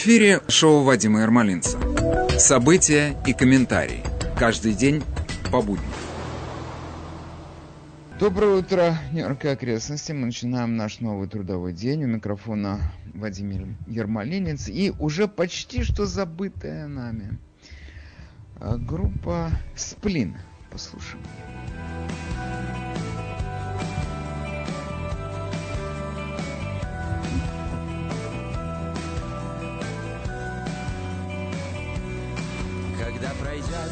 Эфире шоу Вадима Ермолинца. События и комментарии. Каждый день по будням. Доброе утро, Нью-Йорк и окрестности. Мы начинаем наш новый трудовой день. У микрофона Владимир Ермолинец. И уже почти что забытая нами а, группа «Сплин». Послушаем. Когда пройдет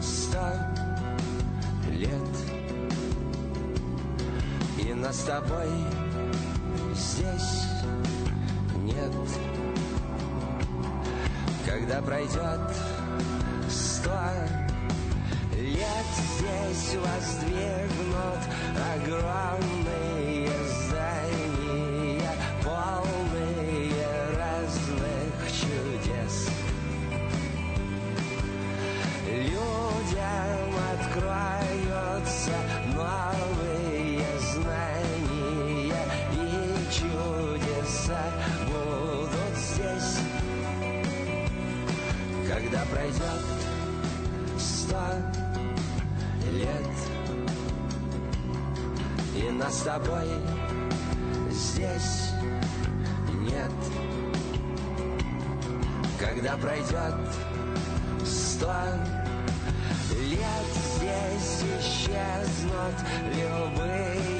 сто лет. И нас с тобой здесь нет. Когда пройдет сто лет Здесь воздвигнут огромные откроются новые знания И чудеса будут здесь. Когда пройдет сто лет И нас с тобой здесь нет. Когда пройдет сто лет здесь исчезнут любые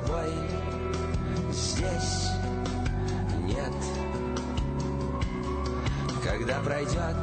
тобой здесь нет. Когда пройдет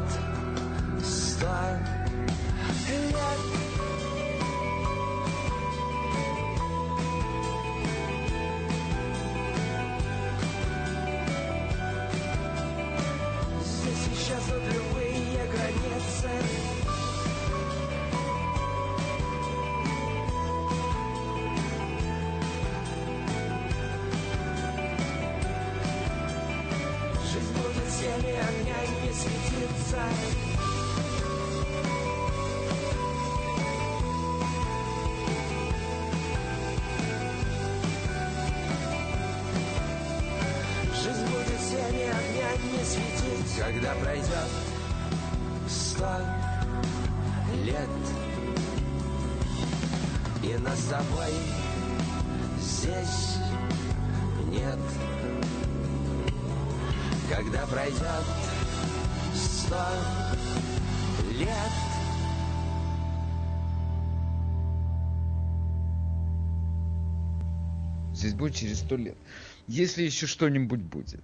светить Когда пройдет сто лет И нас с тобой здесь нет когда пройдет сто лет. Здесь будет через сто лет. Если еще что-нибудь будет.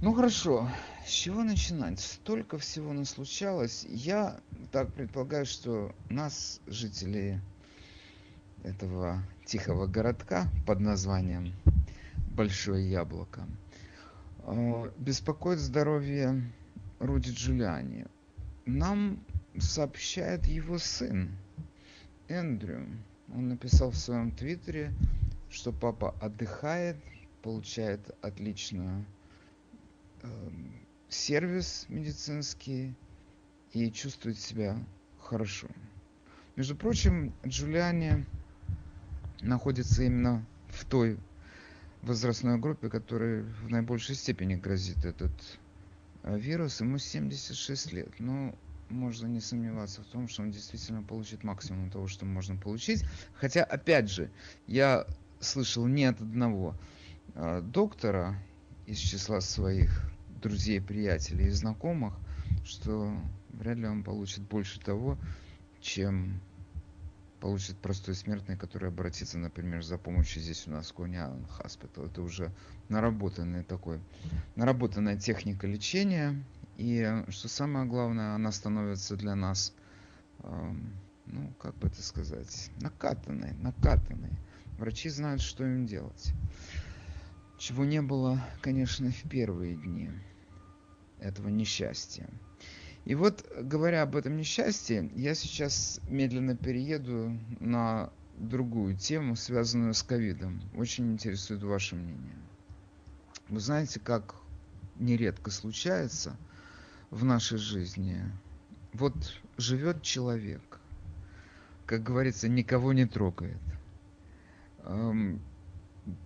Ну хорошо, с чего начинать? Столько всего нас случалось. Я так предполагаю, что нас, жителей этого тихого городка под названием Большое Яблоко, э, беспокоит здоровье Руди Джулиани. Нам сообщает его сын Эндрю. Он написал в своем твиттере, что папа отдыхает, получает отличную сервис медицинский и чувствует себя хорошо. Между прочим, Джулиани находится именно в той возрастной группе, которой в наибольшей степени грозит этот э, вирус. Ему 76 лет. Но можно не сомневаться в том, что он действительно получит максимум того, что можно получить. Хотя, опять же, я слышал не от одного э, доктора из числа своих друзей, приятелей и знакомых, что вряд ли он получит больше того, чем получит простой смертный, который обратится, например, за помощью здесь у нас в Кони Hospital. Это уже наработанный такой, наработанная техника лечения. И что самое главное, она становится для нас, эм, ну, как бы это сказать, накатанной, накатанной. Врачи знают, что им делать. чего не было, конечно, в первые дни этого несчастья. И вот, говоря об этом несчастье, я сейчас медленно перееду на другую тему, связанную с ковидом. Очень интересует ваше мнение. Вы знаете, как нередко случается в нашей жизни. Вот живет человек, как говорится, никого не трогает.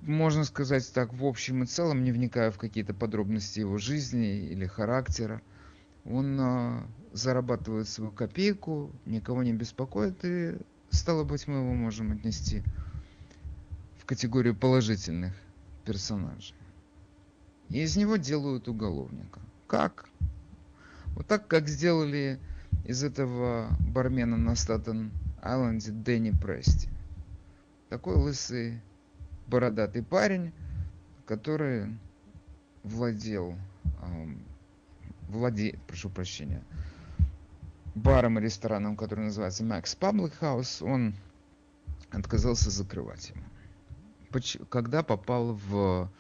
Можно сказать так, в общем и целом, не вникая в какие-то подробности его жизни или характера, он э, зарабатывает свою копейку, никого не беспокоит, и стало быть, мы его можем отнести в категорию положительных персонажей. И из него делают уголовника. Как? Вот так, как сделали из этого бармена на Статен-Айленде Дэнни Прести. Такой лысый бородатый парень, который владел, владеет, прошу прощения, баром и рестораном, который называется Max Public House, он отказался закрывать его. Когда попал в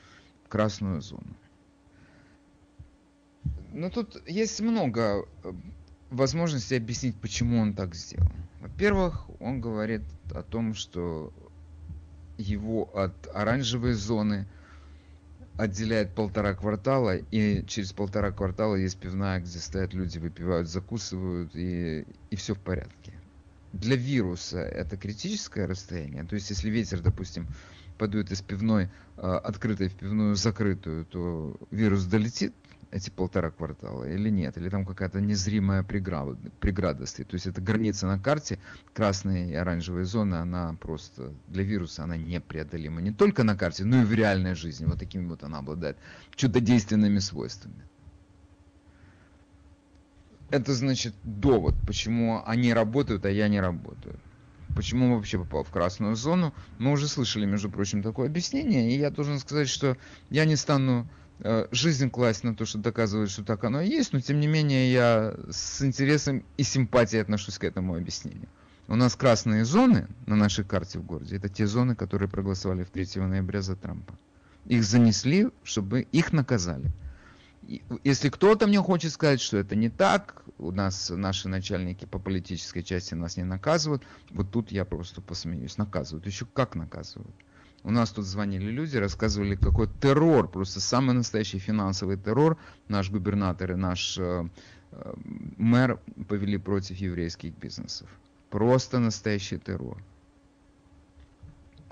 красную зону. Но тут есть много э, возможностей объяснить, почему он так сделал. Во-первых, он говорит о том, что его от оранжевой зоны отделяет полтора квартала, и через полтора квартала есть пивная, где стоят люди, выпивают, закусывают, и, и все в порядке. Для вируса это критическое расстояние. То есть, если ветер, допустим, подует из пивной, а, открытой в пивную закрытую, то вирус долетит эти полтора квартала или нет, или там какая-то незримая преграда, преграда стоит. То есть это граница на карте, красные и оранжевые зоны, она просто для вируса она непреодолима. Не только на карте, но и в реальной жизни. Вот такими вот она обладает чудодейственными свойствами. Это значит довод, почему они работают, а я не работаю. Почему вообще попал в красную зону? Мы уже слышали, между прочим, такое объяснение, и я должен сказать, что я не стану жизнь класть на то, что доказывает, что так оно и есть, но тем не менее я с интересом и симпатией отношусь к этому объяснению. У нас красные зоны на нашей карте в городе, это те зоны, которые проголосовали в 3 ноября за Трампа. Их занесли, чтобы их наказали. Если кто-то мне хочет сказать, что это не так, у нас наши начальники по политической части нас не наказывают, вот тут я просто посмеюсь. Наказывают. Еще как наказывают. У нас тут звонили люди, рассказывали, какой террор, просто самый настоящий финансовый террор наш губернатор и наш э, э, мэр повели против еврейских бизнесов. Просто настоящий террор.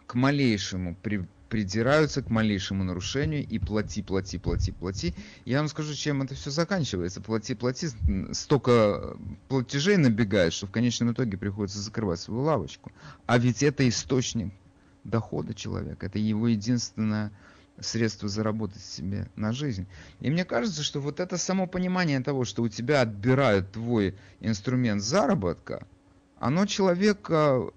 К малейшему при, придираются, к малейшему нарушению и плати, плати, плати, плати. Я вам скажу, чем это все заканчивается. Плати, плати, столько платежей набегает, что в конечном итоге приходится закрывать свою лавочку. А ведь это источник дохода человека. Это его единственное средство заработать себе на жизнь. И мне кажется, что вот это само понимание того, что у тебя отбирают твой инструмент заработка, оно человека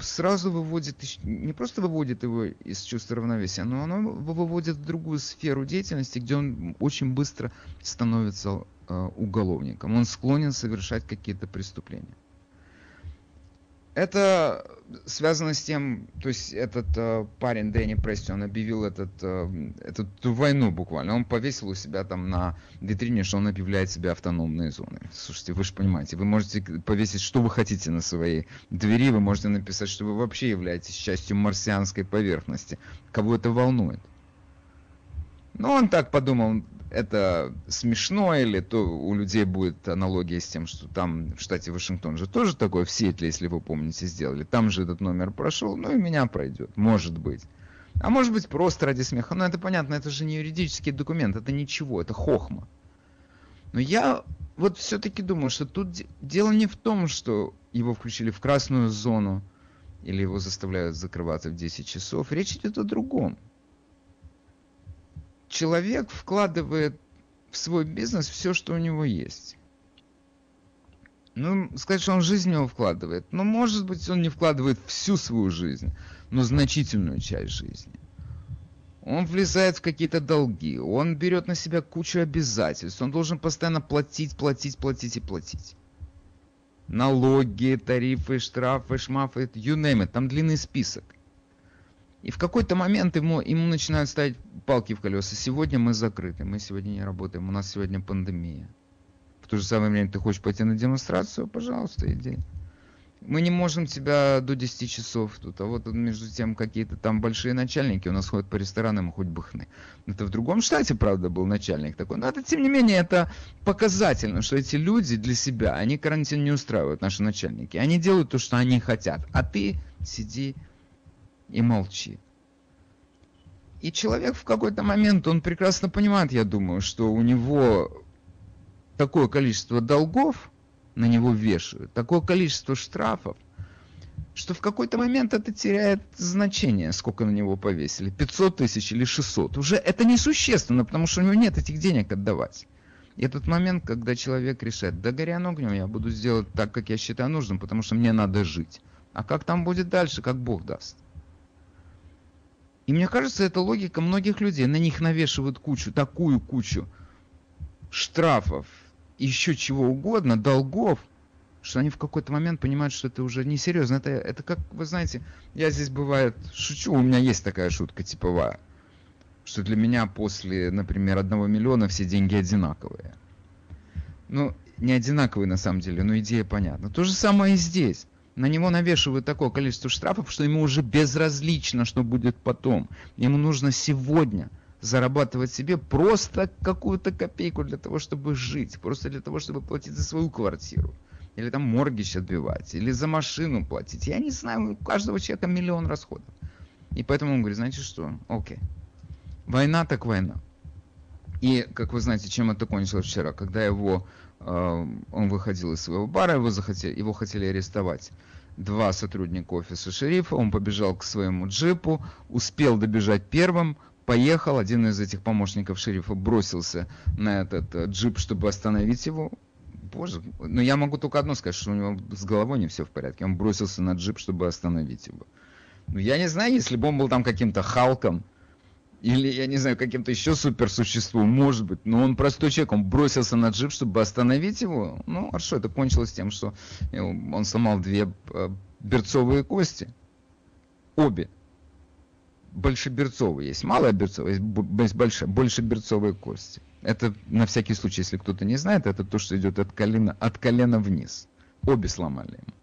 сразу выводит, не просто выводит его из чувства равновесия, но оно выводит в другую сферу деятельности, где он очень быстро становится э, уголовником. Он склонен совершать какие-то преступления. Это связано с тем, то есть этот э, парень Дэнни Прести, он объявил этот, э, эту войну буквально. Он повесил у себя там на витрине, что он объявляет себя автономной зоной. Слушайте, вы же понимаете, вы можете повесить, что вы хотите на своей двери, вы можете написать, что вы вообще являетесь частью марсианской поверхности. Кого это волнует? Ну, он так подумал, это смешно, или то у людей будет аналогия с тем, что там в штате Вашингтон же тоже такое в Сиэтле, если вы помните, сделали. Там же этот номер прошел, ну и меня пройдет, может быть. А может быть просто ради смеха. Но это понятно, это же не юридический документ, это ничего, это хохма. Но я вот все-таки думаю, что тут дело не в том, что его включили в красную зону, или его заставляют закрываться в 10 часов. Речь идет о другом человек вкладывает в свой бизнес все, что у него есть. Ну, сказать, что он жизнь в него вкладывает. Ну, может быть, он не вкладывает всю свою жизнь, но значительную часть жизни. Он влезает в какие-то долги, он берет на себя кучу обязательств, он должен постоянно платить, платить, платить и платить. Налоги, тарифы, штрафы, шмафы, you name it, там длинный список. И в какой-то момент ему, ему начинают ставить палки в колеса. Сегодня мы закрыты, мы сегодня не работаем, у нас сегодня пандемия. В то же самое время ты хочешь пойти на демонстрацию, пожалуйста, иди. Мы не можем тебя до 10 часов тут, а вот между тем какие-то там большие начальники у нас ходят по ресторанам, хоть бы хны. Это в другом штате, правда, был начальник такой. Но это, тем не менее, это показательно, что эти люди для себя, они карантин не устраивают, наши начальники. Они делают то, что они хотят. А ты сиди и молчи. И человек в какой-то момент, он прекрасно понимает, я думаю, что у него такое количество долгов, на него вешают, такое количество штрафов, что в какой-то момент это теряет значение, сколько на него повесили, 500 тысяч или 600. Уже это несущественно, потому что у него нет этих денег отдавать. И этот момент, когда человек решает, да горя огнем, я буду сделать так, как я считаю нужным, потому что мне надо жить. А как там будет дальше, как Бог даст. И мне кажется, это логика многих людей. На них навешивают кучу, такую кучу штрафов, еще чего угодно, долгов, что они в какой-то момент понимают, что это уже несерьезно. Это, это как, вы знаете, я здесь бывает шучу, у меня есть такая шутка типовая, что для меня после, например, одного миллиона все деньги одинаковые. Ну, не одинаковые на самом деле, но идея понятна. То же самое и здесь на него навешивают такое количество штрафов, что ему уже безразлично, что будет потом. Ему нужно сегодня зарабатывать себе просто какую-то копейку для того, чтобы жить, просто для того, чтобы платить за свою квартиру. Или там моргич отбивать, или за машину платить. Я не знаю, у каждого человека миллион расходов. И поэтому он говорит, знаете что, окей, война так война. И, как вы знаете, чем это кончилось вчера, когда его, он выходил из своего бара, его, захотели, его хотели арестовать два сотрудника офиса шерифа, он побежал к своему джипу, успел добежать первым, поехал, один из этих помощников шерифа бросился на этот э, джип, чтобы остановить его. Боже, но я могу только одно сказать, что у него с головой не все в порядке. Он бросился на джип, чтобы остановить его. Ну, я не знаю, если бы он был там каким-то Халком, или, я не знаю, каким-то еще суперсуществом, может быть. Но он простой человек, он бросился на джип, чтобы остановить его. Ну, хорошо, это кончилось тем, что э, он сломал две э, берцовые кости. Обе. Большеберцовые есть. Малая берцовая, есть большая, большеберцовые кости. Это на всякий случай, если кто-то не знает, это то, что идет от колена, от колена вниз. Обе сломали ему.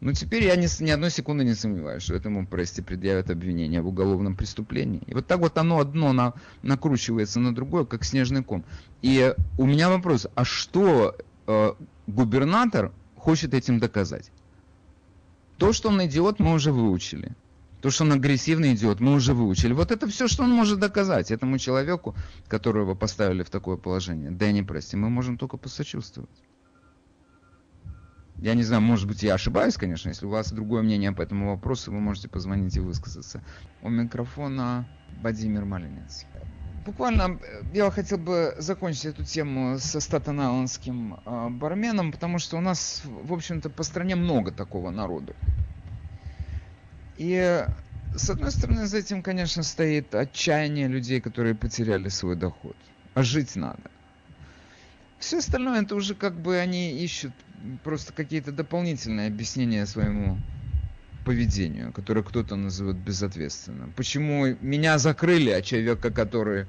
Ну, теперь я ни, ни одной секунды не сомневаюсь, что этому прости предъявят обвинение в уголовном преступлении. И вот так вот оно одно на, накручивается на другое, как снежный ком. И у меня вопрос, а что э, губернатор хочет этим доказать? То, что он идиот, мы уже выучили. То, что он агрессивный идиот, мы уже выучили. Вот это все, что он может доказать этому человеку, которого поставили в такое положение. Да не прости, мы можем только посочувствовать. Я не знаю, может быть, я ошибаюсь, конечно. Если у вас другое мнение по этому вопросу, вы можете позвонить и высказаться. У микрофона Владимир Малинец. Буквально э, я хотел бы закончить эту тему со статен-айлендским э, барменом, потому что у нас, в общем-то, по стране много такого народу. И с одной стороны, за этим, конечно, стоит отчаяние людей, которые потеряли свой доход. А жить надо. Все остальное это уже как бы они ищут просто какие-то дополнительные объяснения своему поведению, которое кто-то называет безответственным. Почему меня закрыли, а человека, который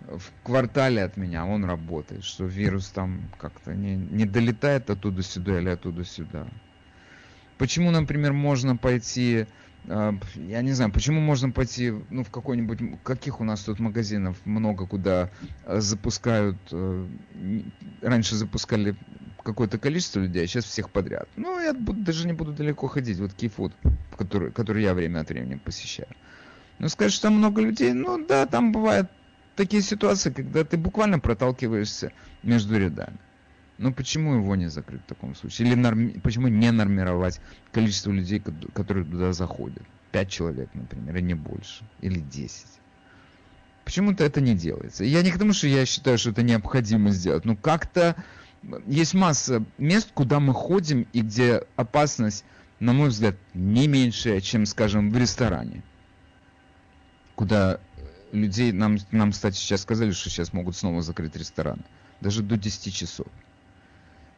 в квартале от меня, он работает, что вирус там как-то не, не долетает оттуда сюда или оттуда сюда. Почему, например, можно пойти а, я не знаю, почему можно пойти, ну, в какой-нибудь, каких у нас тут магазинов много, куда а, запускают, э, раньше запускали какое-то количество людей, а сейчас всех подряд. Ну, я даже не буду далеко ходить, вот Keyfood, который, который я время от времени посещаю. Ну, сказать, что там много людей, ну, да, там бывают такие ситуации, когда ты буквально проталкиваешься между рядами. Ну почему его не закрыть в таком случае? Или норми... почему не нормировать количество людей, которые туда заходят? Пять человек, например, и не больше. Или десять. Почему-то это не делается. Я не к тому, что я считаю, что это необходимо сделать. Но как-то есть масса мест, куда мы ходим и где опасность, на мой взгляд, не меньшая, чем, скажем, в ресторане. Куда людей, нам, нам, кстати, сейчас сказали, что сейчас могут снова закрыть рестораны. Даже до 10 часов.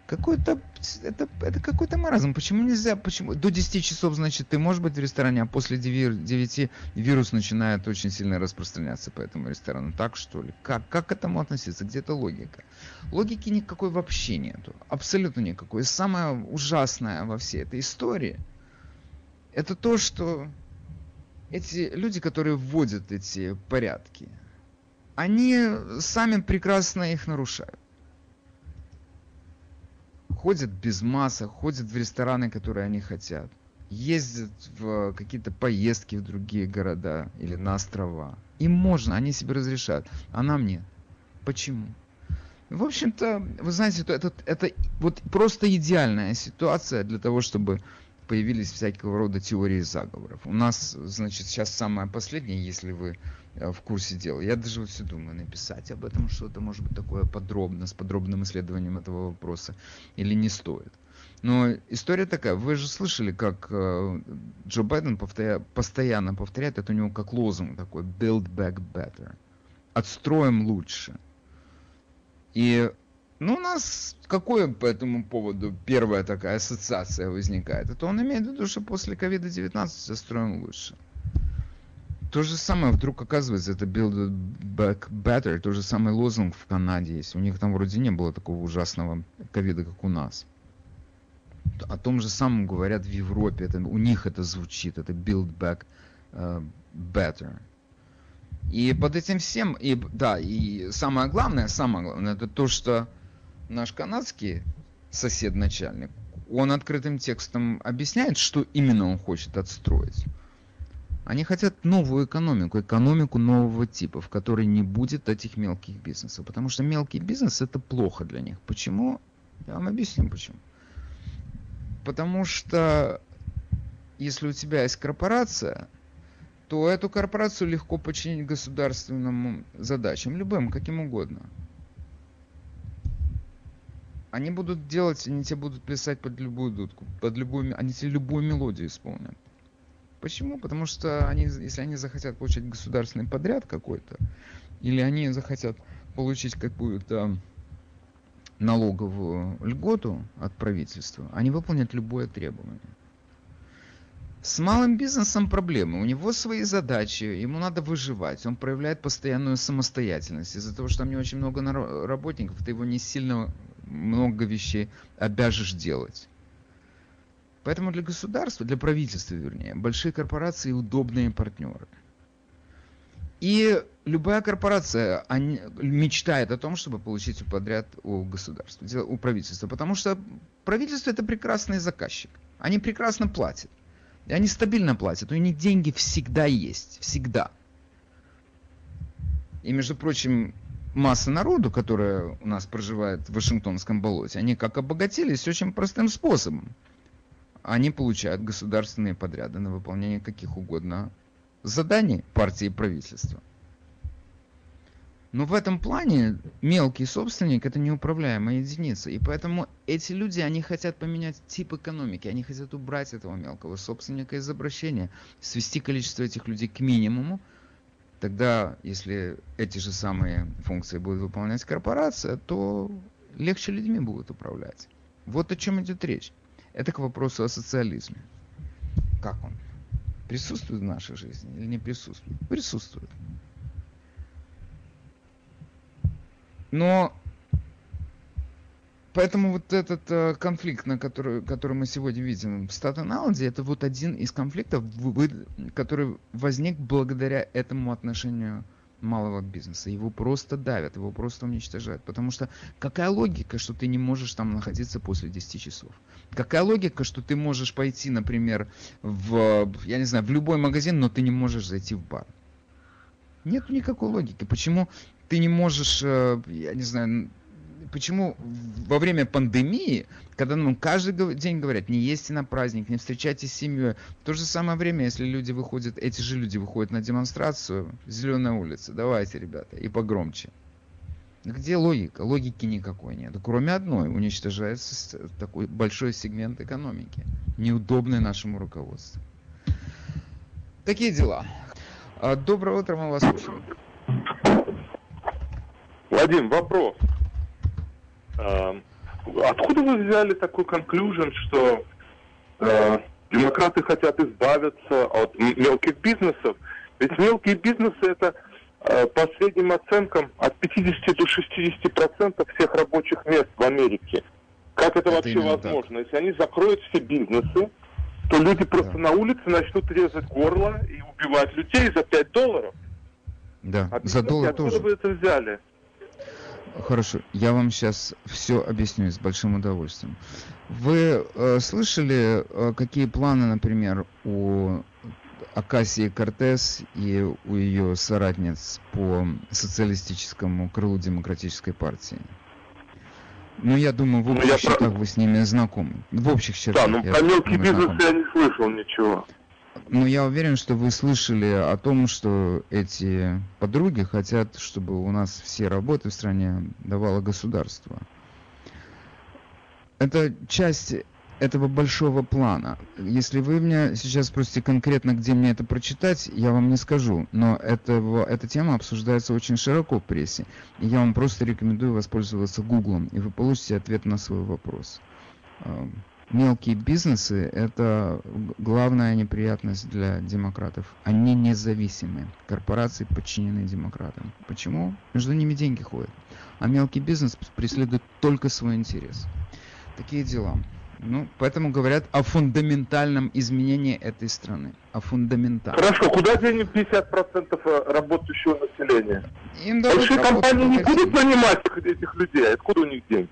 Какой-то, это, это какой-то маразм. Почему нельзя, почему, до 10 часов, значит, ты можешь быть в ресторане, а после 9, 9 вирус начинает очень сильно распространяться по этому ресторану. Так что ли? Как, как к этому относиться? Где-то логика. Логики никакой вообще нету. Абсолютно никакой. И самое ужасное во всей этой истории, это то, что эти люди, которые вводят эти порядки, они сами прекрасно их нарушают ходят без масок, ходят в рестораны, которые они хотят, ездят в какие-то поездки в другие города или на острова. Им можно, они себе разрешают, а нам нет. Почему? В общем-то, вы знаете, это, это, вот просто идеальная ситуация для того, чтобы появились всякого рода теории заговоров. У нас, значит, сейчас самое последнее, если вы э, в курсе дела. Я даже вот все думаю, написать об этом что-то, может быть, такое подробно, с подробным исследованием этого вопроса, или не стоит. Но история такая, вы же слышали, как э, Джо Байден повторя, постоянно повторяет, это у него как лозунг такой, build back better. Отстроим лучше. И ну, у нас какое по этому поводу первая такая ассоциация возникает? Это он имеет в виду, что после COVID-19 застроим лучше. То же самое вдруг оказывается, это Build Back Better, тот же самый лозунг в Канаде есть. У них там вроде не было такого ужасного ковида, как у нас. О том же самом говорят в Европе, это, у них это звучит, это Build Back uh, Better. И под этим всем, и да, и самое главное, самое главное, это то, что наш канадский сосед-начальник, он открытым текстом объясняет, что именно он хочет отстроить. Они хотят новую экономику, экономику нового типа, в которой не будет этих мелких бизнесов. Потому что мелкий бизнес это плохо для них. Почему? Я вам объясню почему. Потому что если у тебя есть корпорация, то эту корпорацию легко подчинить государственным задачам, любым, каким угодно они будут делать, они тебе будут писать под любую дудку, под любую, они тебе любую мелодию исполнят. Почему? Потому что они, если они захотят получить государственный подряд какой-то, или они захотят получить какую-то налоговую льготу от правительства, они выполнят любое требование. С малым бизнесом проблемы. У него свои задачи, ему надо выживать. Он проявляет постоянную самостоятельность. Из-за того, что там не очень много работников, ты его не сильно много вещей обяжешь делать. Поэтому для государства, для правительства, вернее, большие корпорации удобные партнеры. И любая корпорация они, мечтает о том, чтобы получить подряд у государства, у правительства. Потому что правительство это прекрасный заказчик. Они прекрасно платят. И они стабильно платят. У них деньги всегда есть. Всегда. И, между прочим, масса народу, которая у нас проживает в Вашингтонском болоте, они как обогатились очень простым способом. Они получают государственные подряды на выполнение каких угодно заданий партии и правительства. Но в этом плане мелкий собственник это неуправляемая единица. И поэтому эти люди, они хотят поменять тип экономики, они хотят убрать этого мелкого собственника из обращения, свести количество этих людей к минимуму, Тогда, если эти же самые функции будет выполнять корпорация, то легче людьми будут управлять. Вот о чем идет речь. Это к вопросу о социализме. Как он? Присутствует в нашей жизни или не присутствует? Присутствует. Но Поэтому вот этот э, конфликт, на который, который мы сегодня видим в Статен-Айленде, это вот один из конфликтов, который возник благодаря этому отношению малого бизнеса. Его просто давят, его просто уничтожают. Потому что какая логика, что ты не можешь там находиться после 10 часов? Какая логика, что ты можешь пойти, например, в, я не знаю, в любой магазин, но ты не можешь зайти в бар? Нет никакой логики. Почему ты не можешь, э, я не знаю, почему во время пандемии, когда нам каждый день говорят, не ешьте на праздник, не встречайтесь с семьей, в то же самое время, если люди выходят, эти же люди выходят на демонстрацию, зеленая улица, давайте, ребята, и погромче. Где логика? Логики никакой нет. Кроме одной, уничтожается такой большой сегмент экономики, неудобный нашему руководству. Такие дела. А, доброе утро, мы вас слушаем. Вадим, вопрос. Откуда вы взяли такой конклюжен, что э, демократы хотят избавиться от мелких бизнесов? Ведь мелкие бизнесы это э, по средним оценкам от 50 до 60 процентов всех рабочих мест в Америке. Как это, это вообще возможно? Так. Если они закроют все бизнесы, то люди просто да. на улице начнут резать горло и убивать людей за 5 долларов. Да, а за доллар откуда тоже. вы это взяли? Хорошо, я вам сейчас все объясню с большим удовольствием. Вы э, слышали, э, какие планы, например, у Акасии Кортес и у ее соратниц по социалистическому крылу демократической партии? Ну, я думаю, в общих ну, чертах про... вы с ними знакомы. В общих чертах. Да, ну про мелкий бизнес знаком. я не слышал ничего. Но я уверен, что вы слышали о том, что эти подруги хотят, чтобы у нас все работы в стране давало государство. Это часть этого большого плана. Если вы меня сейчас спросите конкретно, где мне это прочитать, я вам не скажу. Но этого, эта тема обсуждается очень широко в прессе. И я вам просто рекомендую воспользоваться Гуглом, и вы получите ответ на свой вопрос мелкие бизнесы – это главная неприятность для демократов. Они независимы. Корпорации подчинены демократам. Почему? Между ними деньги ходят. А мелкий бизнес преследует только свой интерес. Такие дела. Ну, поэтому говорят о фундаментальном изменении этой страны. О фундаментальном. Хорошо, куда денет 50% работающего населения? Им Большие компании не будут нанимать этих людей, откуда у них деньги?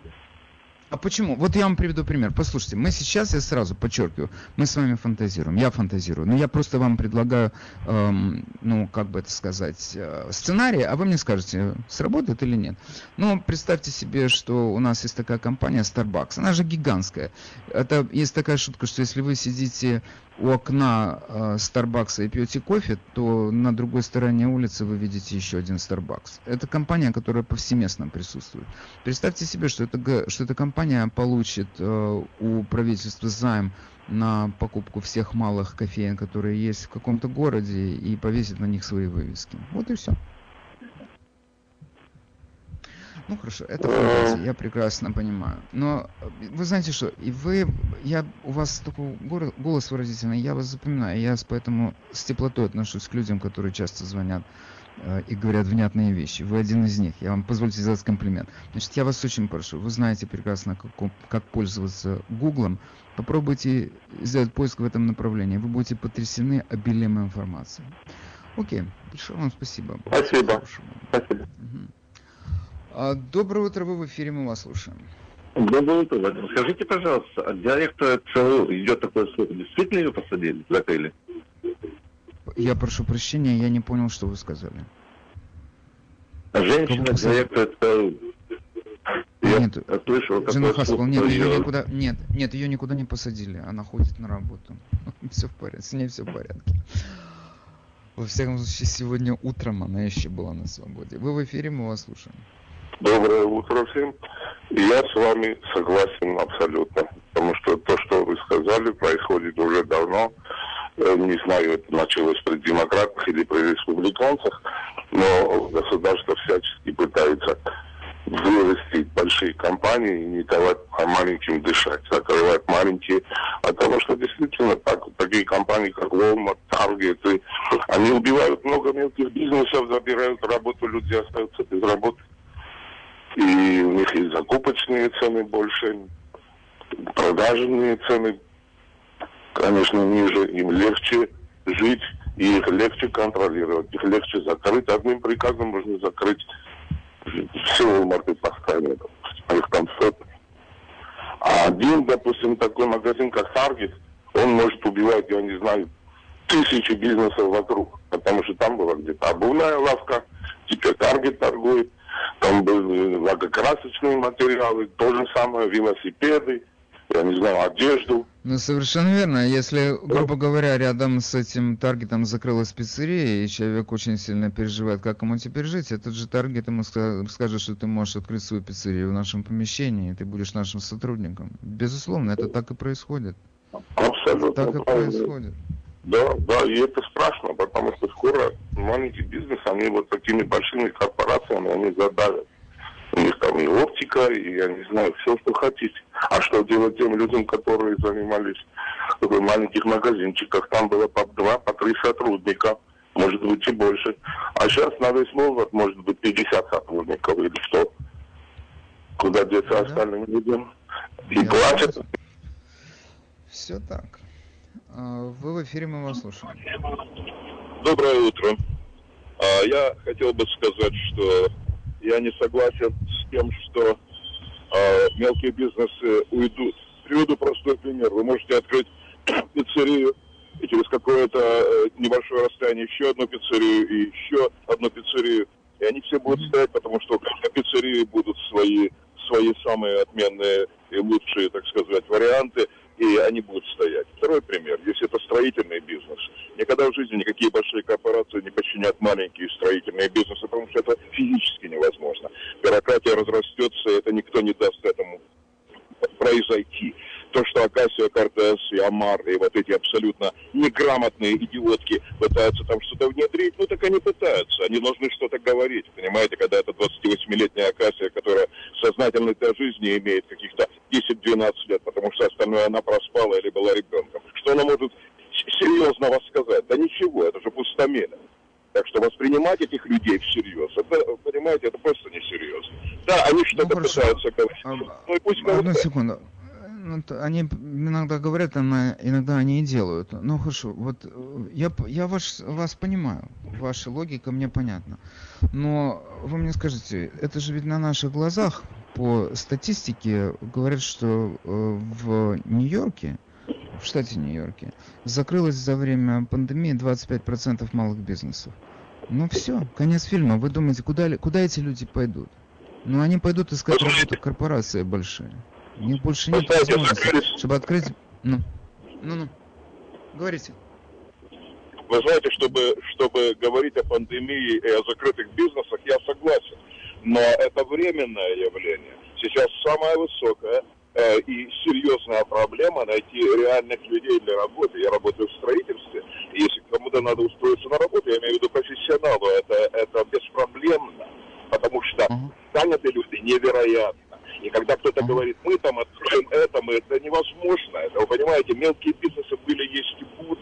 А почему? Вот я вам приведу пример. Послушайте, мы сейчас, я сразу подчеркиваю, мы с вами фантазируем, я фантазирую, но я просто вам предлагаю, эм, ну, как бы это сказать, э, сценарий, а вы мне скажете, сработает или нет. Ну, представьте себе, что у нас есть такая компания Starbucks, она же гигантская. Это есть такая шутка, что если вы сидите у окна э, Starbucks и пьете кофе, то на другой стороне улицы вы видите еще один Starbucks. Это компания, которая повсеместно присутствует. Представьте себе, что это, что эта компания получит э, у правительства займ на покупку всех малых кофеин, которые есть в каком-то городе, и повесит на них свои вывески. Вот и все. Ну хорошо, это фантазия, я прекрасно понимаю. Но э, вы знаете что, и вы, я, у вас такой голос выразительный, я вас запоминаю, я поэтому с теплотой отношусь к людям, которые часто звонят э, и говорят внятные вещи. Вы один из них. Я вам позвольте сделать комплимент. Значит, я вас очень прошу. Вы знаете прекрасно, как, как пользоваться Гуглом. Попробуйте сделать поиск в этом направлении. Вы будете потрясены обилием информации. Окей. Большое вам спасибо. Спасибо. Спасибо. Угу. А, доброе утро, вы в эфире, мы вас слушаем. Доброе утро, Владимир. Скажите, пожалуйста, от директора ЦРУ идет такое слово. Действительно ее посадили, закрыли? Я прошу прощения, я не понял, что вы сказали. Женщина директора ЦРУ. Я нет, слышал, Хаскал, нет, ее никуда, нет, нет, ее никуда не посадили, она ходит на работу. Все в порядке, с ней все в порядке. Во всяком случае, сегодня утром она еще была на свободе. Вы в эфире, мы вас слушаем. Доброе утро всем. Я с вами согласен абсолютно. Потому что то, что вы сказали, происходит уже давно. Э, не знаю, это началось при демократах или при республиканцах, но государство всячески пытается вырастить большие компании и не давать маленьким дышать, закрывать маленькие. Потому что действительно так, такие компании, как Walmart, Target, они убивают много мелких бизнесов, забирают работу, люди остаются без работы и у них есть закупочные цены больше, продажные цены, конечно, ниже, им легче жить, и их легче контролировать, их легче закрыть. Одним приказом можно закрыть все Walmart по стране, их там сотни. А один, допустим, такой магазин, как Target, он может убивать, я не знаю, тысячи бизнесов вокруг, потому что там была где-то обувная лавка, теперь Target торгует, там были лакокрасочные материалы, то же самое, велосипеды, я не знаю, одежду. Ну, совершенно верно. Если, грубо говоря, рядом с этим таргетом закрылась пиццерия, и человек очень сильно переживает, как ему теперь жить, этот же таргет ему скажет, что ты можешь открыть свою пиццерию в нашем помещении, и ты будешь нашим сотрудником. Безусловно, это так и происходит. Абсолютно. Так и происходит. Да, да, и это страшно, потому что скоро маленький бизнес, они вот такими большими корпорациями, они задавят. У них там и оптика, и я не знаю, все, что хотите. А что делать тем людям, которые занимались в маленьких магазинчиках? Там было по два, по три сотрудника, может быть и больше. А сейчас на весь Новгород может быть 50 сотрудников или 100. Куда деться Да. остальным людям? И Я платят. Все так. А, Вы в эфире, мы вас слушаем. Доброе утро. А, Я хотел бы сказать, что я не согласен с тем, что а, мелкие бизнесы уйдут. Приведу простой пример. Вы можете открыть пиццерию и через какое-то э, небольшое расстояние еще одну пиццерию и еще одну пиццерию. И они все будут стоять, потому что у каждой пиццерии будут свои, свои самые отменные и лучшие, так сказать, варианты, и они будут стоять. Второй пример. Если это строительный бизнес, никогда в жизни никакие большие корпорации не подчинят маленькие строительные бизнесы, потому что это физически невозможно. Бюрократия разрастется, и это никто не даст этому произойти. То, что Акасия Кортес и Амар и вот эти неграмотные идиотки пытаются там что-то внедрить, ну так они пытаются. Они должны что-то говорить, понимаете, когда это 28-летняя Акасия, которая сознательной для жизни имеет каких-то 10-12 лет, потому что остальное она проспала или была ребенком. Что она может с- серьезного сказать? Да ничего, это же пустомеля. Так что воспринимать этих людей всерьез, это, понимаете, это просто несерьезно. Да, они что-то хорошо. пытаются говорить. А, Ну и пусть Одну секунду. Ну, т- Они иногда говорят, а иногда они и делают. Ну хорошо, вот э, я, я ваш, вас понимаю, ваша логика мне понятна. Но вы мне скажите, это же ведь на наших глазах по статистике говорят, что э, в Нью-Йорке, в штате Нью-Йорке, закрылось за время пандемии 25% малых бизнесов. Ну все, конец фильма. Вы думаете, куда, ли- куда эти люди пойдут? Ну они пойдут искать знаете- работу корпорации большие. У них больше нет возможности, чтобы открыть... Ну, ну, ну. Говорите. Вы знаете, чтобы, чтобы говорить о пандемии и о закрытых бизнесах, я согласен. Но это временное явление. Сейчас самая высокая э, и серьезная проблема найти реальных людей для работы. Я работаю в строительстве. И если кому-то надо устроиться на работу, я имею в виду профессионалу, это, это беспроблемно. Потому что Ага. заняты люди невероятно. И когда кто-то Ага. говорит, мы там откроем это, мы, это невозможно. Это, вы понимаете, мелкие бизнесы были, есть и будут.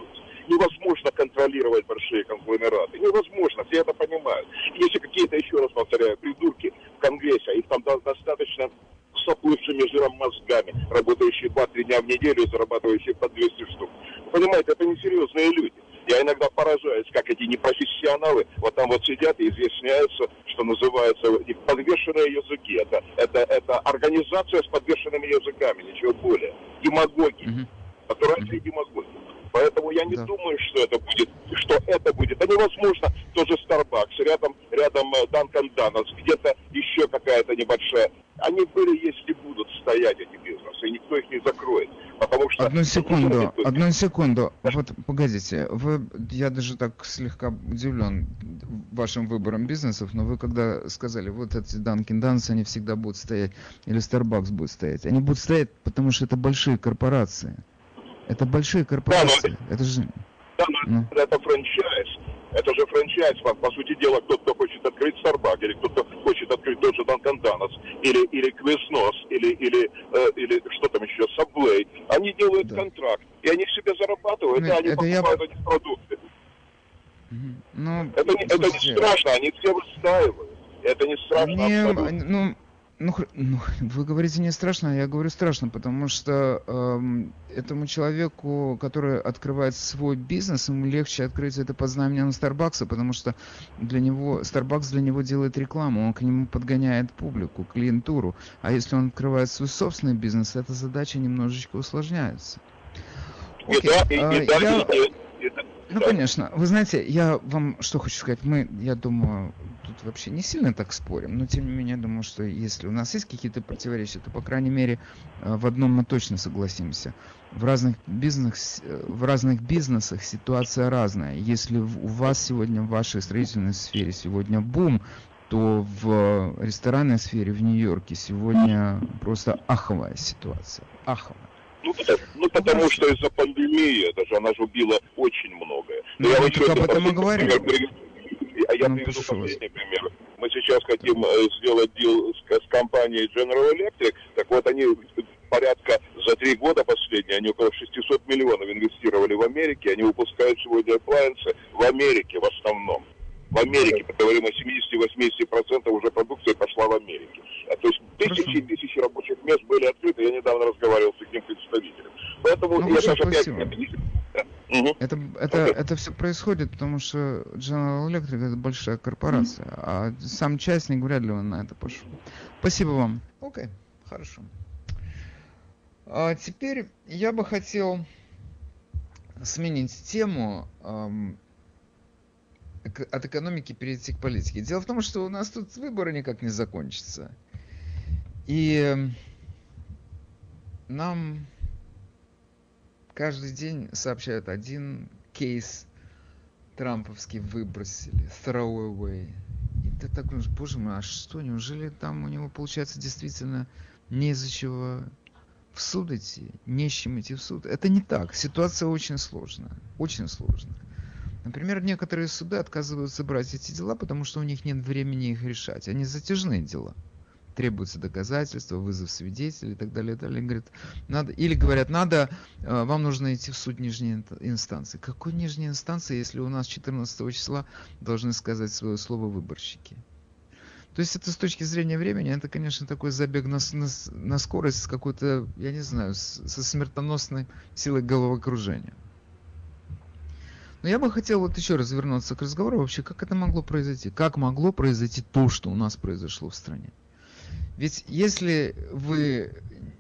Невозможно контролировать большие конгломераты. Невозможно, все это понимают. Если какие-то, еще раз повторяю, придурки в Конгрессе, а их там до- достаточно с оплывшими жиром мозгами, работающие 2-3 дня в неделю, зарабатывающие по 200 штук. Вы понимаете, это несерьезные люди. Я иногда поражаюсь, как эти непрофессионалы вот там вот сидят и изъясняются, что называется, их подвешенные языки. Это, это, это организация с подвешенными языками, ничего более. Демагоги, Мгм. натуральные демагоги. Поэтому я не Да. думаю, что это будет, что это будет. Да невозможно, тоже Starbucks, рядом, рядом э, Dunkin' Donuts, где-то еще какая-то небольшая. Они были, если будут стоять эти бизнесы, и никто их не закроет. Потому что... Одну одну секунду. Вот, погодите, вы, я даже так слегка удивлен вашим выбором бизнесов, но вы когда сказали, вот эти Dunkin' Donuts, они всегда будут стоять, или Starbucks будет стоять, они будут стоять, потому что это большие корпорации. Это большие корпорации. Это же... Да, но Ну. это франчайз. Это же франчайз, по, по сути дела, кто-то хочет открыть Starbucks, или кто-то хочет открыть тот же Dunkin' Donuts, или, или Quiznos, или, или, э, или что там еще, Subway. Они делают Да. контракт, и они себе зарабатывают, Ну, да, они это я- покупают эти продукты. Мгм. Ну, Это, не- это не слушайте, страшно, они все выстаивают. Это не страшно Не, абсолютно. ну, ну, ну, вы говорите не страшно, а я говорю страшно, потому что эм, этому человеку, который открывает свой бизнес, ему легче открыть это под знаменем Старбакса, потому что для него Starbucks для него делает рекламу, он к нему подгоняет публику, клиентуру. А если он открывает свой собственный бизнес, эта задача немножечко усложняется. И Окей, да, и, а, и да, я- и- и да. Ну, конечно. Вы знаете, я вам что хочу сказать. Мы, я думаю, тут вообще не сильно так спорим, но тем не менее, я думаю, что если у нас есть какие-то противоречия, то, по крайней мере, э, в одном мы точно согласимся. В разных, бизнес, э, в разных бизнесах ситуация разная. Если у вас сегодня в вашей строительной сфере сегодня бум, то в ресторанной сфере в Нью-Йорке сегодня просто аховая ситуация. Аховая. Ну, потому, ну, потому хорошо. что из-за пандемии, это же она же убила очень многое. Ну, я еще об этом и последний пример приведу. Я, Ну, приведу прошу вас. последний пример. Мы сейчас хотим э, сделать дел с, с компанией General Electric, так вот они порядка за три года последние, они около 600 миллионов инвестировали в Америке, они выпускают сегодня appliances в Америке в основном. В Америке, мы говорим о 70-80% уже продукции пошла в Америке. А, то есть тысячи и тысячи рабочих мест были открыты, я недавно разговаривал с таким представителем. Поэтому Ну, я сейчас опять... Мгм. Это, это, это все происходит, потому что General Electric это большая корпорация, а сам частник вряд ли он на это пошел. Спасибо вам. Окей, хорошо. А теперь я бы хотел сменить тему от экономики перейти к политике. Дело в том, что у нас тут выборы никак не закончатся. И эм, нам каждый день сообщают один кейс трамповский выбросили, throw. И ты так думаешь, боже мой, а что, неужели там у него получается действительно не из-за чего в суд идти, не с чем идти в суд? Это не так, ситуация очень сложная, очень сложная. Например, некоторые суды отказываются брать эти дела, потому что у них нет времени их решать. Они затяжные дела. Требуются доказательства, вызов свидетелей и так далее. И далее. Говорят, надо, или говорят, надо, э, вам нужно идти в суд нижней ин- инстанции. Какой нижней инстанции, если у нас 14 числа должны сказать свое слово выборщики? То есть это с точки зрения времени, это, конечно, такой забег на, на на скорость с какой-то, я не знаю, с- со смертоносной силой головокружения. Но я бы хотел вот еще раз вернуться к разговору вообще, как это могло произойти? Как могло произойти то, что у нас произошло в стране? Ведь если вы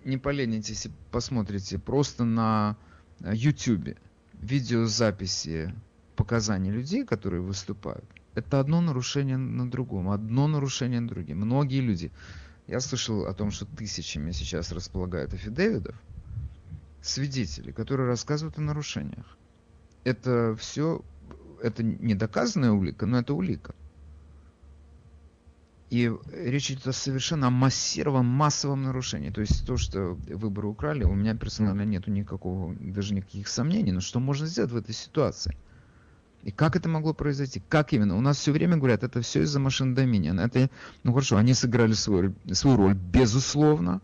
не поленитесь и посмотрите просто на YouTube видеозаписи показаний людей, которые выступают, это одно нарушение на другом, одно нарушение на другим. Многие люди, я слышал о том, что тысячами сейчас располагают афидевидов, свидетелей, которые рассказывают о нарушениях. Это все, это не доказанная улика, но это улика. И речь идет о совершенно массированном, массовом нарушении. То есть то, что выборы украли, у меня персонально нету никакого, даже никаких сомнений. Но что можно сделать в этой ситуации? И как это могло произойти? Как именно? У нас все время говорят, это все из-за машин Dominion. Это, ну хорошо, они сыграли свою, свою роль, безусловно.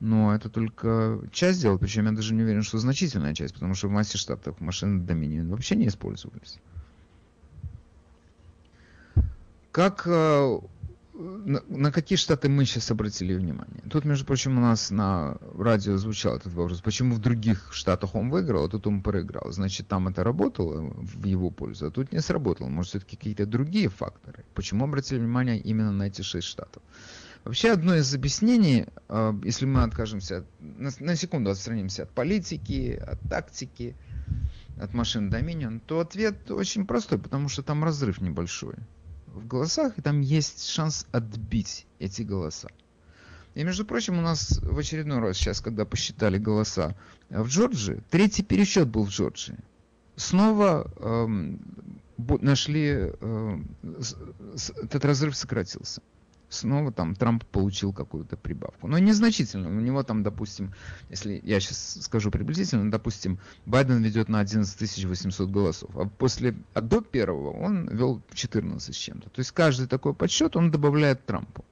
Но это только часть дела, причем я даже не уверен, что значительная часть, потому что в массе штатов машины Dominion вообще не использовались. Как, э, на, какие штаты мы сейчас обратили внимание? Тут, между прочим, у нас на радио звучал этот вопрос, почему в других штатах он выиграл, а тут он проиграл. Значит, там это работало в его пользу, а тут не сработало. Может, все-таки какие-то другие факторы? Почему обратили внимание именно на эти шесть штатов? Вообще, одно из объяснений, э, если мы откажемся, от- на, секунду отстранимся от политики, от тактики, от машин Dominion, то ответ очень простой, потому что там разрыв небольшой в голосах, и там есть шанс отбить эти голоса. И, между прочим, у нас в очередной раз сейчас, когда посчитали голоса в Джорджии, третий пересчет был в Джорджии. Снова эм, нашли, с- этот разрыв сократился. Снова там Трамп получил какую-то прибавку. Но незначительно. У него там, допустим, если я сейчас скажу приблизительно, допустим, Байден ведет на 11 800 голосов, а после, а до первого он вел 14 с чем-то. То есть каждый такой подсчет он добавляет Трампу.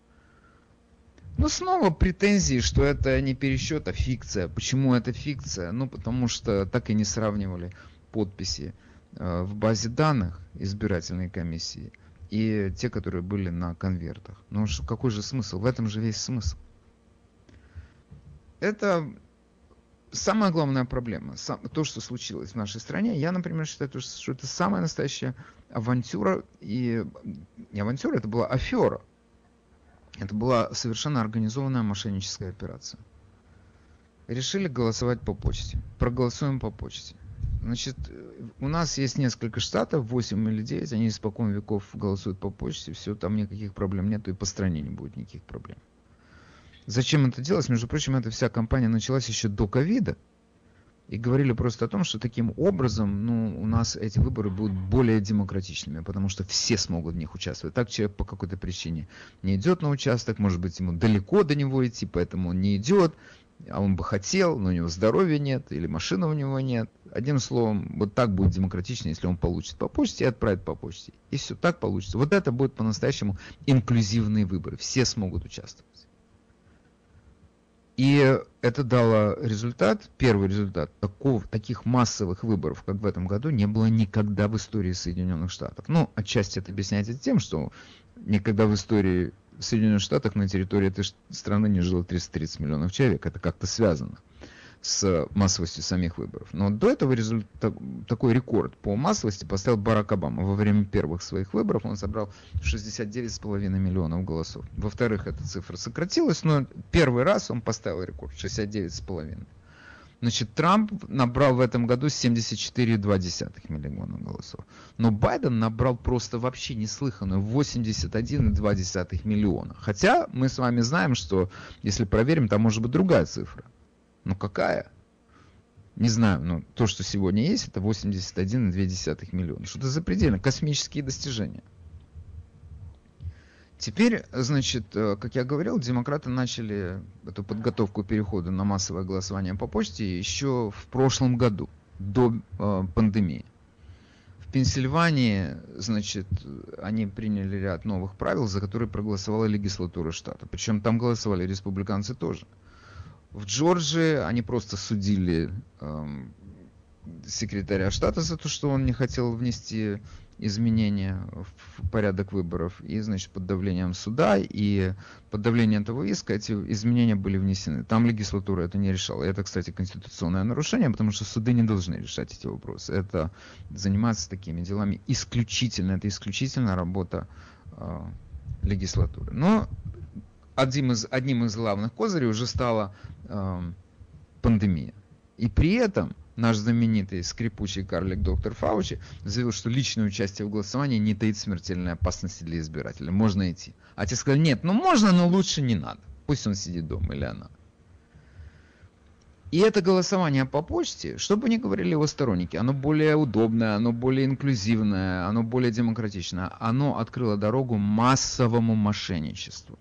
Но снова претензии, что это не пересчет, а фикция. Почему это фикция? Ну, потому что так и не сравнивали подписи э, в базе данных избирательной комиссии и те, которые были на конвертах. Ну, что, какой же смысл? В этом же весь смысл. Это самая главная проблема. То, что случилось в нашей стране. Я, например, считаю, то, что это самая настоящая авантюра. И не авантюра, это была афера. Это была совершенно организованная мошенническая операция. Решили голосовать по почте. Проголосуем по почте. Значит, э, у нас есть несколько штатов, 8 или 9, они испокон веков голосуют по почте, все, там никаких проблем нет, и по стране не будет никаких проблем. Зачем это делать? Между прочим, эта вся кампания началась еще до ковида. И говорили просто о том, что таким образом ну, у нас эти выборы будут более демократичными, потому что все смогут в них участвовать. Так человек по какой-то причине не идет на участок, может быть, ему далеко до него идти, поэтому он не идет. А он бы хотел, но у него здоровья нет, или машины у него нет. Одним словом, вот так будет демократично, если он получит по почте и отправит по почте. И все, так получится. Вот это будет по-настоящему инклюзивные выборы. Все смогут участвовать. И это дало результат, первый результат, такого, таких массовых выборов, как в этом году, не было никогда в истории Соединенных Штатов. Ну, отчасти это объясняется тем, что никогда в истории Соединенных Штатах на территории этой страны не жило 330 миллионов человек. Это как-то связано с массовостью самих выборов. Но до этого результат, такой рекорд по массовости поставил Барак Обама. Во время первых своих выборов он собрал 69,5 миллионов голосов. Во-вторых, эта цифра сократилась, но первый раз он поставил рекорд 69,5. Значит, Трамп набрал в этом году 74,2 миллиона голосов. Но Байден набрал просто вообще неслыханную 81,2 миллиона. Хотя мы с вами знаем, что если проверим, там может быть другая цифра. Ну какая? Не знаю, но то, что сегодня есть, это 81,2 миллиона. Что-то запредельно. Космические достижения. Теперь, значит, э, как я говорил, демократы начали эту подготовку перехода на массовое голосование по почте еще в прошлом году, до э, пандемии. В Пенсильвании, значит, они приняли ряд новых правил, за которые проголосовала легислатура штата. Причем там голосовали республиканцы тоже. В Джорджии они просто судили э, секретаря штата за то, что он не хотел внести изменения в порядок выборов. И, значит, под давлением суда и под давлением этого иска эти изменения были внесены. Там легислатура это не решала. Это, кстати, конституционное нарушение, потому что суды не должны решать эти вопросы. Это заниматься такими делами исключительно, это исключительно работа э, легислатуры. Но одним из, одним из главных козырей уже стала э, пандемия. И при этом наш знаменитый скрипучий карлик доктор Фаучи заявил, что личное участие в голосовании не таит смертельной опасности для избирателя. Можно идти. А те сказали, нет, ну можно, но лучше не надо. Пусть он сидит дома или она. И это голосование по почте, что бы ни говорили его сторонники, оно более удобное, оно более инклюзивное, оно более демократичное. Оно открыло дорогу массовому мошенничеству.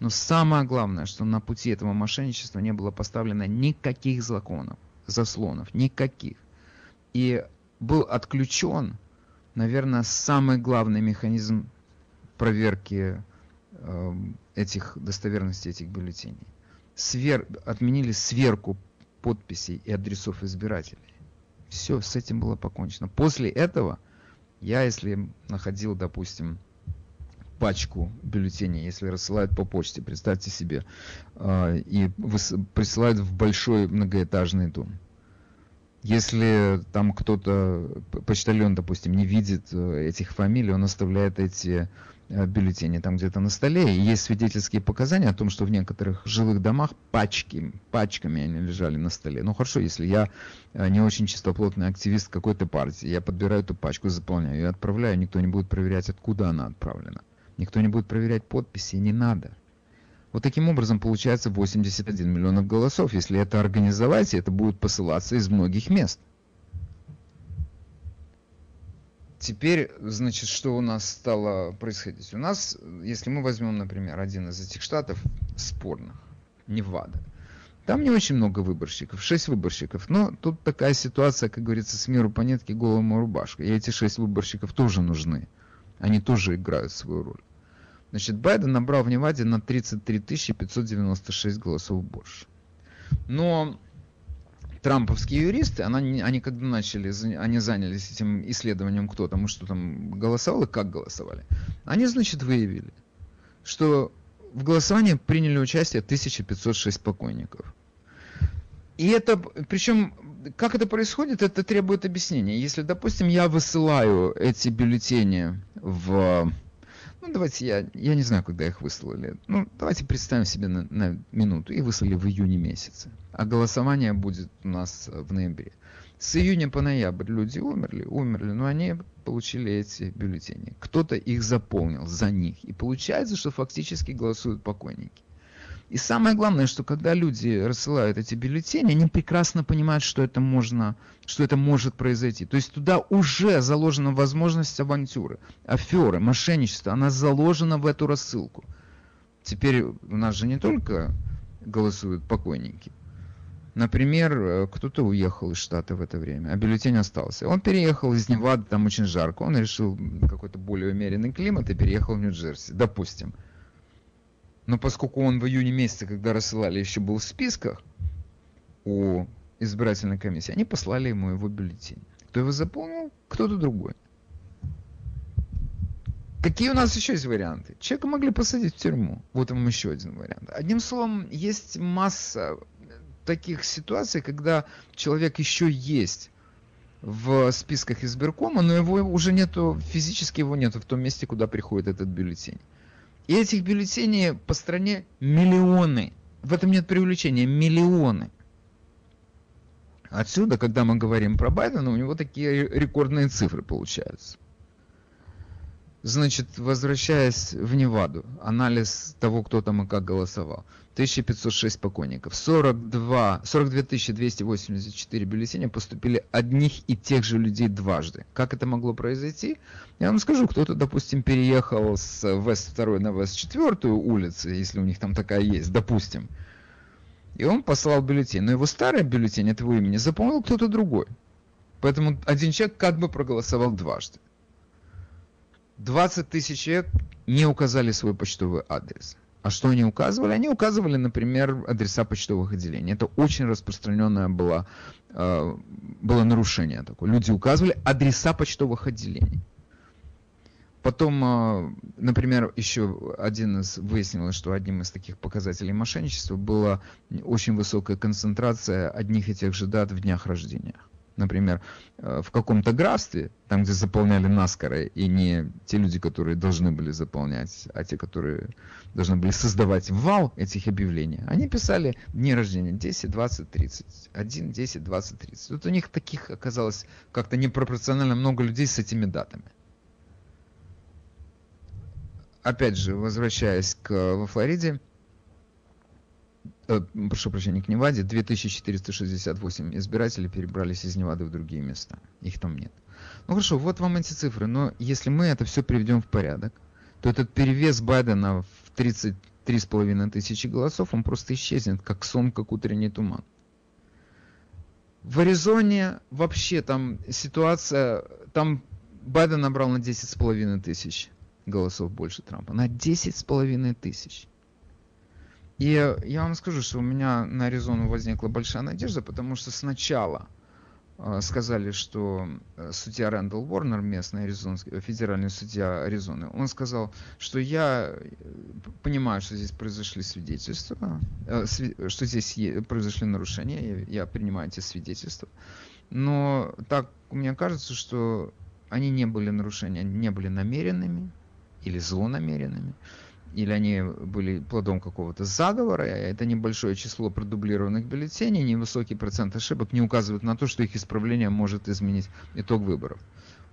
Но самое главное, что на пути этого мошенничества не было поставлено никаких законов, заслонов, никаких. И был отключен, наверное, самый главный механизм проверки э, этих достоверности этих бюллетеней. Свер... Отменили сверку подписей и адресов избирателей. Все, с этим было покончено. После этого я, если находил, допустим, пачку бюллетеней, если рассылают по почте, представьте себе, а, и присылают в большой многоэтажный дом. Если там кто-то, почтальон, допустим, не видит э, этих фамилий, он оставляет эти э, бюллетени там где-то на столе. И есть свидетельские показания о том, что в некоторых жилых домах пачки, пачками они лежали на столе. Ну хорошо, если я э, не очень чистоплотный активист какой-то партии, я подбираю эту пачку, заполняю и отправляю, никто не будет проверять, откуда она отправлена. Никто не будет проверять подписи, не надо. Вот таким образом получается 81 миллионов голосов. Если это организовать, это будет посылаться из многих мест. Теперь, значит, что у нас стало происходить? У нас, если мы возьмем, например, один из этих штатов спорных, Невада, там не очень много выборщиков, 6 выборщиков. Но тут такая ситуация, как говорится, с миру по нитке голому рубашка. И эти 6 выборщиков тоже нужны. Они тоже играют свою роль. Значит, Байден набрал в Неваде на 33 596 голосов больше. Но трамповские юристы, они, они когда начали, они занялись этим исследованием, кто там и что там голосовал и как голосовали, они, значит, выявили, что в голосовании приняли участие 1506 покойников. И это, причем, как это происходит, это требует объяснения. Если, допустим, я высылаю эти бюллетени в ну, давайте я, я не знаю, когда их выслали. Ну, давайте представим себе на, на минуту. И выслали в июне месяце. А голосование будет у нас в ноябре. С июня по ноябрь люди умерли, умерли, но они получили эти бюллетени. Кто-то их заполнил за них. И получается, что фактически голосуют покойники. И самое главное, что когда люди рассылают эти бюллетени, они прекрасно понимают, что это можно, что это может произойти. То есть туда уже заложена возможность авантюры, аферы, мошенничества. Она заложена в эту рассылку. Теперь у нас же не только голосуют покойники, Например, э, кто-то уехал из штата в это время, а бюллетень остался. Он переехал из Невады, там очень жарко, он решил какой-то более умеренный климат и переехал в Нью-Джерси, допустим. Но поскольку он в июне месяце, когда рассылали, еще был в списках у избирательной комиссии, они послали ему его бюллетень. Кто его заполнил? Кто-то другой. Какие у нас еще есть варианты? Человека могли посадить в тюрьму. Вот вам еще один вариант. Одним словом, есть масса таких ситуаций, когда человек еще есть в списках избиркома, но его уже нету, физически его нету в том месте, куда приходит этот бюллетень. И этих бюллетеней по стране миллионы. В этом нет привлечения, миллионы. Отсюда, когда мы говорим про Байдена, у него такие рекордные цифры получаются. Значит, возвращаясь в Неваду, анализ того, кто там и как голосовал. 1506 покойников. 42, 42 284 бюллетеня поступили одних и тех же людей дважды. Как это могло произойти? Я вам скажу, кто-то, допустим, переехал с Вест 2 на Вест 4 улицы, если у них там такая есть, допустим. И он послал бюллетень. Но его старый бюллетень этого имени заполнил кто-то другой. Поэтому один человек как бы проголосовал дважды. 20 тысяч человек не указали свой почтовый адрес. А что они указывали? Они указывали, например, адреса почтовых отделений. Это очень распространенное было, э, было нарушение такое. Люди указывали адреса почтовых отделений. Потом, э, например, еще один из выяснилось, что одним из таких показателей мошенничества была очень высокая концентрация одних и тех же дат в днях рождения например, э, в каком-то графстве, там, где заполняли наскоро, и не те люди, которые должны были заполнять, а те, которые должны были создавать вал этих объявлений, они писали дни рождения 10, 20, 30, 1, 10, 20, 30. Вот у них таких оказалось как-то непропорционально много людей с этими датами. Опять же, возвращаясь к, во Флориде, э, прошу прощения, к Неваде, 2468 избирателей перебрались из Невады в другие места. Их там нет. Ну хорошо, вот вам эти цифры, но если мы это все приведем в порядок, то этот перевес Байдена в 33,5 тысячи голосов, он просто исчезнет, как сон, как утренний туман. В Аризоне вообще там ситуация, там Байден набрал на 10,5 тысяч голосов больше Трампа. На 10,5 тысяч. И я вам скажу, что у меня на Аризону возникла большая надежда, потому что сначала э, сказали, что э, судья Рэндалл Уорнер, местный аризонский, э, федеральный судья Аризоны, он сказал, что я понимаю, что здесь произошли свидетельства, что здесь произошли нарушения, я принимаю эти свидетельства, но так мне кажется, что они не были нарушения, они не были намеренными или злонамеренными или они были плодом какого-то заговора, это небольшое число продублированных бюллетеней, невысокий процент ошибок не указывает на то, что их исправление может изменить итог выборов.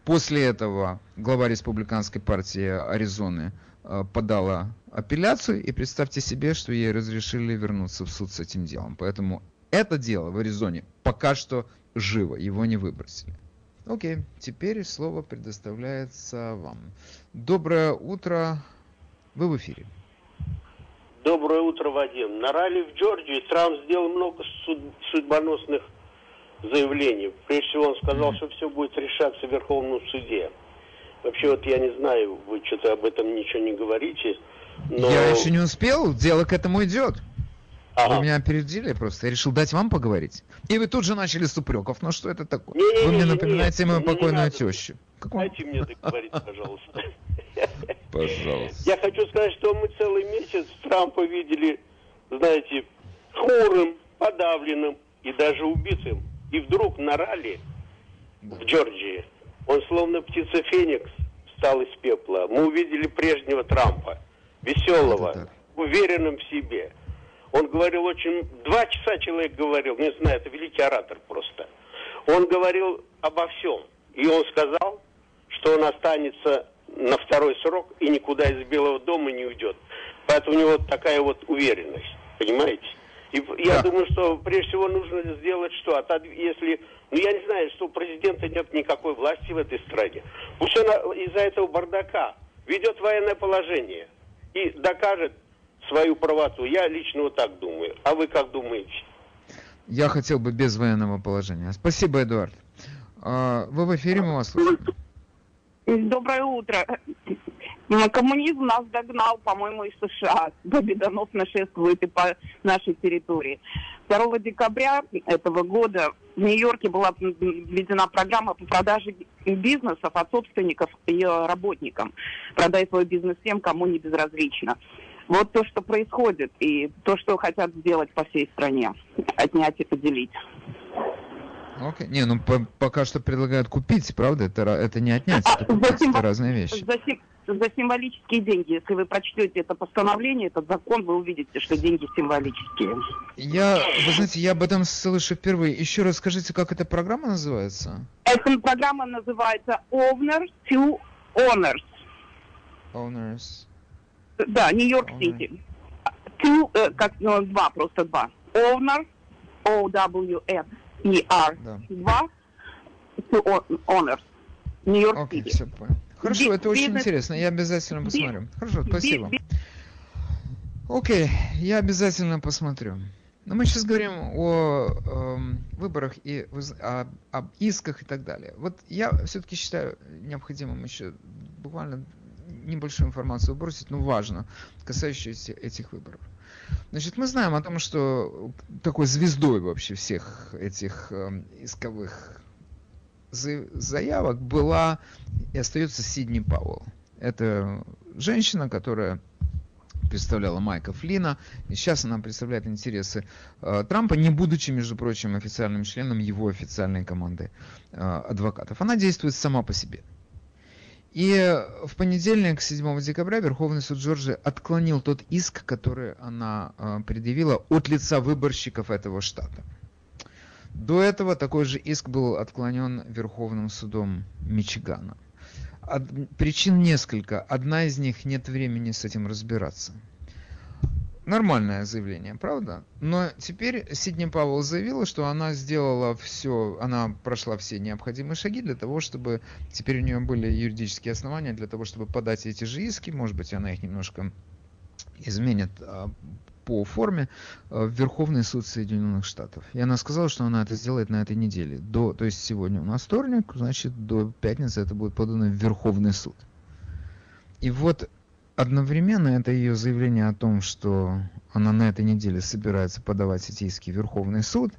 После этого глава республиканской партии Аризоны э, подала апелляцию, и представьте себе, что ей разрешили вернуться в суд с этим делом. Поэтому это дело в Аризоне пока что живо, его не выбросили. Окей, теперь слово предоставляется вам. Доброе утро, вы в эфире. Доброе утро, Вадим. На ралли в Джорджии Трамп сделал много суд, судьбоносных заявлений. Прежде всего он сказал, что все будет решаться в Верховном суде. Вообще вот я не знаю, вы что-то об этом ничего не говорите. Но... Я еще не успел, дело к этому идет. Ага. Вы меня опередили просто. Я решил дать вам поговорить. И вы тут же начали с упреков. Ну что это такое? Не, не, вы мне напоминаете не, мою покойную тещу. Дайте мне договорить, пожалуйста. Пожалуйста. Я хочу сказать, что мы целый месяц Трампа видели, знаете, хмурым, подавленным и даже убитым. И вдруг на ралли в Джорджии он словно птица Феникс встал из пепла. Мы увидели прежнего Трампа, веселого, уверенным в себе. Он говорил очень... Два часа человек говорил, не знаю, это великий оратор просто. Он говорил обо всем. И он сказал, что он останется на второй срок и никуда из Белого дома не уйдет. Поэтому у него такая вот уверенность, понимаете? И я да. думаю, что прежде всего нужно сделать что? Если, ну я не знаю, что у президента нет никакой власти в этой стране. Пусть он из-за этого бардака ведет военное положение и докажет свою правоту. Я лично вот так думаю. А вы как думаете? Я хотел бы без военного положения. Спасибо, Эдуард. А, вы в эфире, мы вас слушаем. Доброе утро. Коммунизм нас догнал, по-моему, из США. Победоносно шествует и по нашей территории. 2 декабря этого года в Нью-Йорке была введена программа по продаже бизнесов от собственников и работникам. Продай свой бизнес тем, кому не безразлично. Вот то, что происходит, и то, что хотят сделать по всей стране. Отнять и поделить. Окей. Okay. Не, ну по пока что предлагают купить, правда? Это, это не отнять, а, это, купить, сим... это разные вещи. За, сим... за символические деньги. Если вы прочтете это постановление, этот закон, вы увидите, что деньги символические. Я, вы знаете, я об этом слышу впервые. Еще раз скажите, как эта программа называется? Эта программа называется Owner to Owners. Owners. Да, Нью-Йорк-Сити. Two, э, как, ну, два, просто два. Owner, O-W-N-E-R, да. два, to Owners. Нью-Йорк-Сити. Окей, все понял. Хорошо, это очень бизнес... интересно, я обязательно посмотрю. Хорошо, спасибо. Окей, я обязательно посмотрю. Но мы сейчас говорим о э, выборах и о, об исках и так далее. Вот я все-таки считаю необходимым еще буквально небольшую информацию бросить, но важно, касающуюся этих выборов. Значит, мы знаем о том, что такой звездой вообще всех этих э, исковых заявок была и остается Сидни Пауэлл. Это женщина, которая представляла Майка Флина, и сейчас она представляет интересы э, Трампа, не будучи, между прочим, официальным членом его официальной команды э, адвокатов. Она действует сама по себе. И в понедельник, 7 декабря, Верховный суд Джорджии отклонил тот иск, который она э, предъявила от лица выборщиков этого штата. До этого такой же иск был отклонен Верховным судом Мичигана. Причин несколько. Одна из них нет времени с этим разбираться нормальное заявление, правда? Но теперь Сидни Пауэлл заявила, что она сделала все, она прошла все необходимые шаги для того, чтобы теперь у нее были юридические основания для того, чтобы подать эти же иски. Может быть, она их немножко изменит а, по форме а, в Верховный суд Соединенных Штатов. И она сказала, что она это сделает на этой неделе. До, то есть сегодня у нас вторник, значит, до пятницы это будет подано в Верховный суд. И вот Одновременно это ее заявление о том, что она на этой неделе собирается подавать в Верховный суд,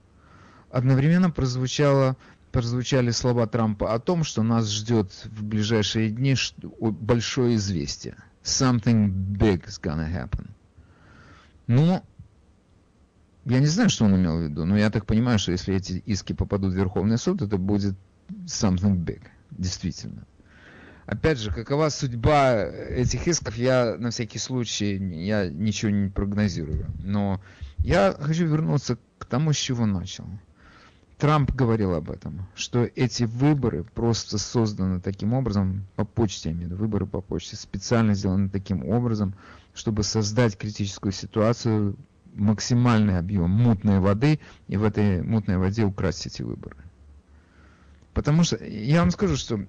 одновременно прозвучало, прозвучали слова Трампа о том, что нас ждет в ближайшие дни большое известие. Something big is gonna happen. Ну, я не знаю, что он имел в виду, но я так понимаю, что если эти иски попадут в Верховный суд, это будет something big, действительно. Опять же, какова судьба этих исков, я на всякий случай я ничего не прогнозирую. Но я хочу вернуться к тому, с чего начал. Трамп говорил об этом, что эти выборы просто созданы таким образом, по почте, я имею в виду, выборы по почте, специально сделаны таким образом, чтобы создать критическую ситуацию, максимальный объем мутной воды, и в этой мутной воде украсть эти выборы. Потому что я вам скажу, что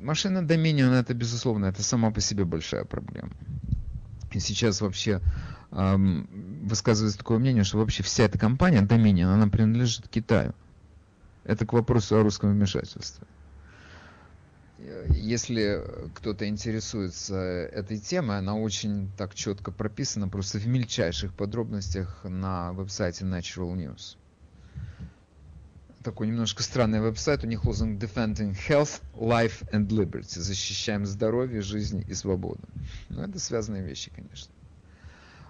машина Dominion это безусловно, это сама по себе большая проблема. И сейчас вообще эм, высказывается такое мнение, что вообще вся эта компания Dominion, она принадлежит Китаю. Это к вопросу о русском вмешательстве. Если кто-то интересуется этой темой, она очень так четко прописана, просто в мельчайших подробностях на веб-сайте Natural News такой немножко странный веб-сайт, у них лозунг Defending Health, Life and Liberty. Защищаем здоровье, жизнь и свободу. Ну, это связанные вещи, конечно.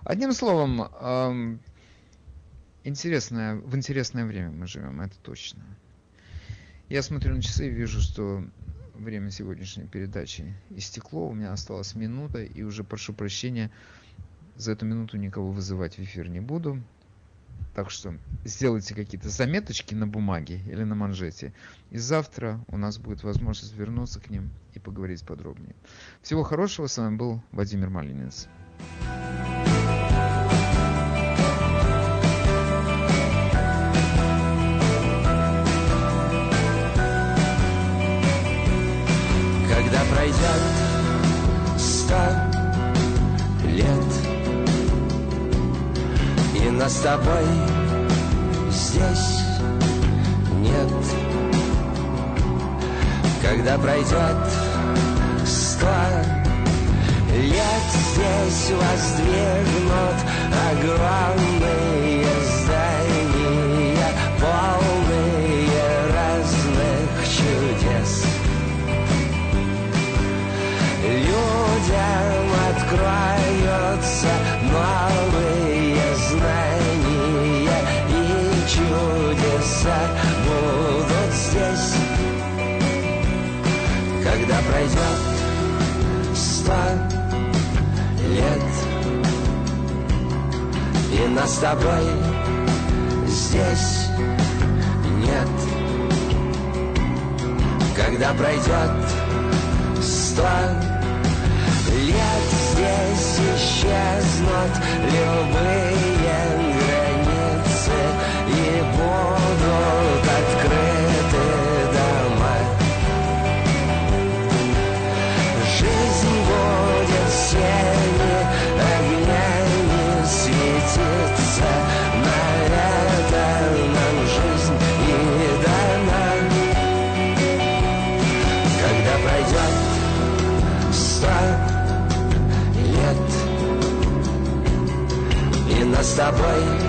Одним словом, эм, интересное, в интересное время мы живем, это точно. Я смотрю на часы и вижу, что время сегодняшней передачи истекло, у меня осталась минута, и уже прошу прощения, за эту минуту никого вызывать в эфир не буду. Так что сделайте какие-то заметочки на бумаге или на манжете. И завтра у нас будет возможность вернуться к ним и поговорить подробнее. Всего хорошего. С вами был Владимир Малинец. Когда нас с тобой здесь нет. Когда пройдет сто лет, здесь воздвигнут огромные здания, полные разных чудес. Людям откроются когда пройдет сто лет. И нас с тобой здесь нет. Когда пройдет сто лет, здесь исчезнут любые и